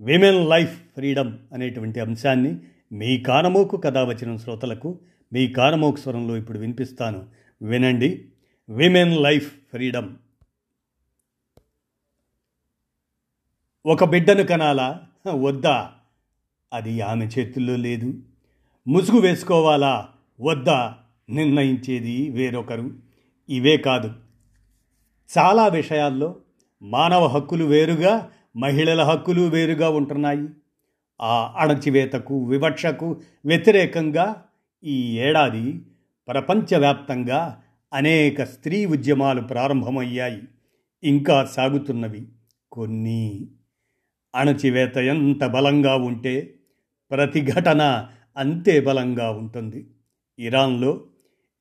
Women life freedom అనేటువంటి అంశాన్ని మీ కానమోకు కథ వచ్చిన శ్రోతలకు మీ కానమోకు స్వరంలో ఇప్పుడు వినిపిస్తాను. వినండి. Women life freedom. ఒక బిడ్డను కనాలా? వద్దా? అది ఆమె చేతుల్లో లేదు. ముసుగు వేసుకోవాలా? వద్దా? నిర్ణయించేది వేరొకరు. ఇవే కాదు. చాలా విషయాల్లో మానవ హక్కులు వేరుగా మహిళల హక్కులు వేరుగా ఉంటున్నాయి. ఆ అణచివేతకు వివక్షకు వ్యతిరేకంగా ఈ ఏడాది ప్రపంచవ్యాప్తంగా అనేక స్త్రీ ఉద్యమాలు ప్రారంభమయ్యాయి. ఇంకా సాగుతున్నవి కొన్ని. అణచివేత ఎంత బలంగా ఉంటే ప్రతిఘటన అంతే బలంగా ఉంటుంది. ఇరాన్లో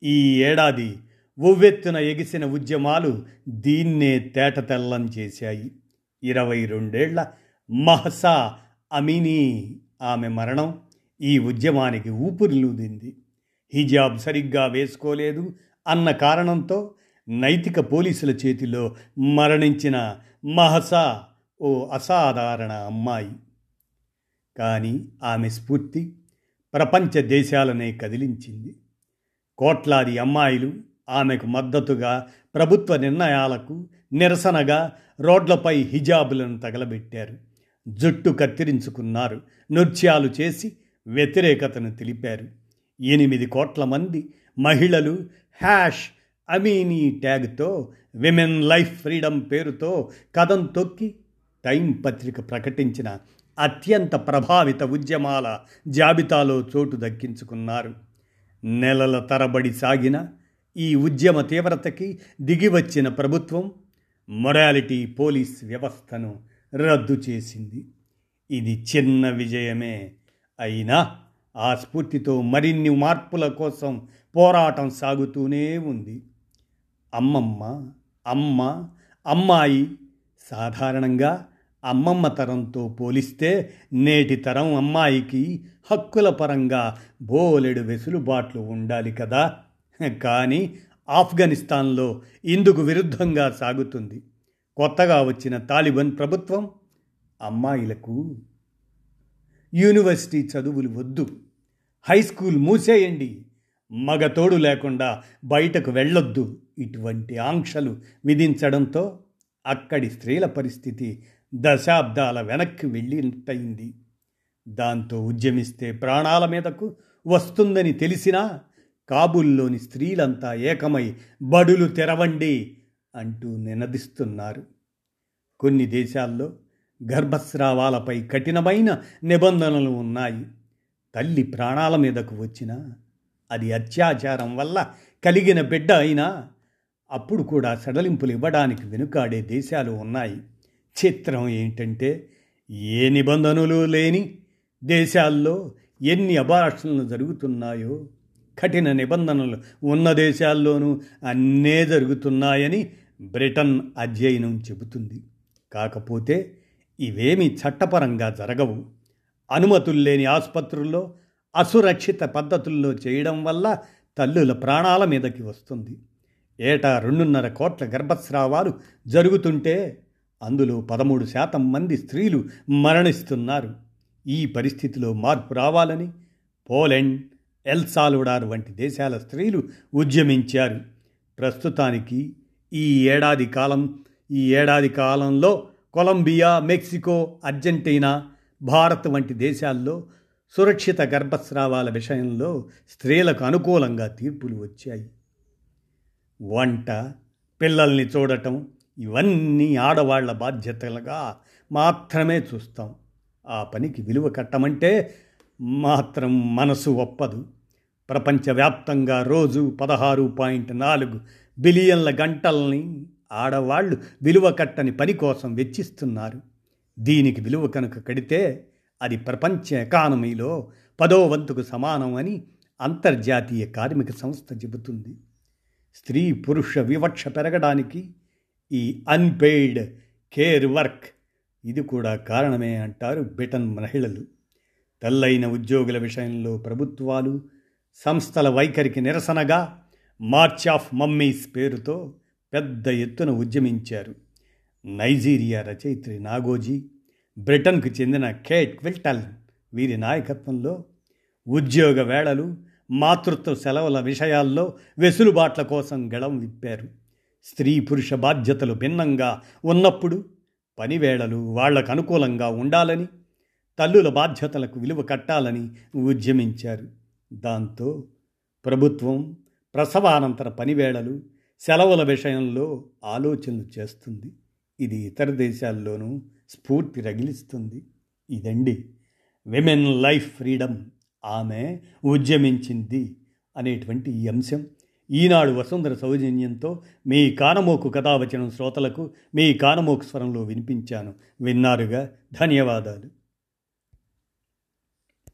ఈ ఏడాది ఉవ్వెత్తున ఎగిసిన ఉద్యమాలు దీన్నే తేటతెల్లం చేశాయి. ఇరవై రెండేళ్ళ మహసా అమినీ ఆమె మరణం ఈ ఉద్యమానికి ఊపిరిలూదింది హిజాబ్ సరిగ్గా వేసుకోలేదు అన్న కారణంతో నైతిక పోలీసుల చేతిలో మరణించిన మహసా ఓ అసాధారణ అమ్మాయి. కానీ ఆమె స్ఫూర్తి ప్రపంచ దేశాలనే కదిలించింది. కోట్లాది అమ్మాయిలు ఆమెకు మద్దతుగా ప్రభుత్వ నిర్ణయాలకు నిరసనగా రోడ్లపై హిజాబులను తగలబెట్టారు. జుట్టు కత్తిరించుకున్నారు. నృత్యాలు చేసి వ్యతిరేకతను తెలిపారు. ఎనిమిది కోట్ల మంది మహిళలు హ్యాష్ అమీనీ ట్యాగ్తో విమెన్ లైఫ్ ఫ్రీడమ్ పేరుతో కథం తొక్కి టైం పత్రిక ప్రకటించిన అత్యంత ప్రభావిత ఉద్యమాల జాబితాలో చోటు దక్కించుకున్నారు. నెలల తరబడి సాగిన ఈ ఉద్యమ తీవ్రతకి దిగివచ్చిన ప్రభుత్వం మొరాలిటీ పోలీస్ వ్యవస్థను రద్దు చేసింది. ఇది చిన్న విజయమే. అయినా ఆ స్ఫూర్తితో మరిన్ని మార్పుల కోసం పోరాటం సాగుతూనే ఉంది. అమ్మమ్మ అమ్మ అమ్మాయి సాధారణంగా అమ్మమ్మ తరంతో పోలిస్తే నేటి తరం అమ్మాయికి హక్కుల పరంగా బోలెడు వెసులుబాట్లు ఉండాలి కదా. కానీ ఆఫ్ఘనిస్తాన్లో ఇందుకు విరుద్ధంగా సాగుతుంది. కొత్తగా వచ్చిన తాలిబన్ ప్రభుత్వం అమ్మాయిలకు యూనివర్సిటీ చదువులు వద్దు. High school మూసేయండి. మగతోడు లేకుండా బయటకు వెళ్ళొద్దు. ఇటువంటి ఆంక్షలు విధించడంతో అక్కడి స్త్రీల పరిస్థితి దశాబ్దాల వెనక్కి వెళ్ళినట్టయింది దాంతో ఉద్యమిస్తే ప్రాణాల మీదకు వస్తుందని తెలిసినా కాబుల్లోని స్త్రీలంతా ఏకమై బడులు తెరవండి అంటూ నినదిస్తున్నారు. కొన్ని దేశాల్లో గర్భస్రావాలపై కఠినమైన నిబంధనలు ఉన్నాయి. తల్లి ప్రాణాల మీదకు వచ్చినా అది అత్యాచారం వల్ల కలిగిన బిడ్డ అయినా అప్పుడు కూడా సడలింపులు ఇవ్వడానికి వెనుకాడే దేశాలు ఉన్నాయి. చిత్రం ఏంటంటే ఏ నిబంధనలు లేని దేశాల్లో ఎన్ని అబార్షన్లు జరుగుతున్నాయో కఠిన నిబంధనలు ఉన్న దేశాల్లోనూ అన్నే జరుగుతున్నాయని బ్రిటన్ అధ్యయనం చెబుతుంది. కాకపోతే ఇవేమి చట్టపరంగా జరగవు. అనుమతులు లేని ఆసుపత్రుల్లో అసురక్షిత పద్ధతుల్లో చేయడం వల్ల తల్లుల ప్రాణాల మీదకి వస్తుంది. ఏటా రెండున్నర కోట్ల గర్భస్రావాలు జరుగుతుంటే అందులో పదమూడు శాతం మంది స్త్రీలు మరణిస్తున్నారు. ఈ పరిస్థితిలో మార్పు రావాలని పోలెండ్ ఎల్సాల్వడార్ వంటి దేశాల స్త్రీలు ఉద్యమించారు. ప్రస్తుతానికి ఈ ఏడాది కాలం ఈ ఏడాది కాలంలో కొలంబియా మెక్సికో అర్జెంటీనా భారత్ వంటి దేశాల్లో సురక్షిత గర్భస్రావాల విషయంలో స్త్రీలకు అనుకూలంగా తీర్పులు వచ్చాయి. వంట పిల్లల్ని చూడటం ఇవన్నీ ఆడవాళ్ళ బాధ్యతలుగా మాత్రమే చూస్తాం. ఆ పనికి విలువ కట్టమంటే మాత్రం మనసు ఒప్పదు. ప్రపంచవ్యాప్తంగా రోజు పదహారు పాయింట్ నాలుగు బిలియన్ల గంటల్ని ఆడవాళ్ళు విలువ కట్టని పని కోసం వెచ్చిస్తున్నారు. దీనికి విలువ కనుక కడితే అది ప్రపంచ ఎకానమీలో పదో వంతుకు సమానం అని అంతర్జాతీయ కార్మిక సంస్థ చెబుతుంది. స్త్రీ పురుష వివక్ష పెరగడానికి ఈ అన్పెయిడ్ కేర్ వర్క్ ఇది కూడా కారణమే అంటారు బ్రిటన్ మహిళలు. తెల్లైన ఉద్యోగుల విషయంలో ప్రభుత్వాలు సంస్థల వైఖరికి నిరసనగా మార్చ్ ఆఫ్ మమ్మీస్ పేరుతో పెద్ద ఎత్తున ఉద్యమించారు. నైజీరియా రచయిత్రి నాగోజీ బ్రిటన్కు చెందిన కేట్ క్విల్టల్ వీరి నాయకత్వంలో ఉద్యోగ వేళలు మాతృత్వ సెలవుల విషయాల్లో వెసులుబాట్ల కోసం గళం విప్పారు. స్త్రీ పురుష బాధ్యతలు భిన్నంగా ఉన్నప్పుడు పనివేళలు వాళ్ళకు అనుకూలంగా ఉండాలని తల్లుల బాధ్యతలకు విలువ కట్టాలని ఉద్యమించారు. దాంతో ప్రభుత్వం ప్రసవానంతర పనివేళలు సెలవుల విషయంలో ఆలోచనలు చేస్తుంది. ఇది ఇతర దేశాల్లోనూ స్ఫూర్తి రగిలిస్తుంది. ఇదండి విమెన్ లైఫ్ ఫ్రీడమ్. ఆమె ఉద్యమించింది అనేటువంటి ఈ అంశం. ఈనాడు వసుంధర సౌజన్యంతో మీ కానమోకు కథావచనం శ్రోతలకు మీ కానమోకు స్వరంలో వినిపించాను. విన్నారుగా? ధన్యవాదాలు.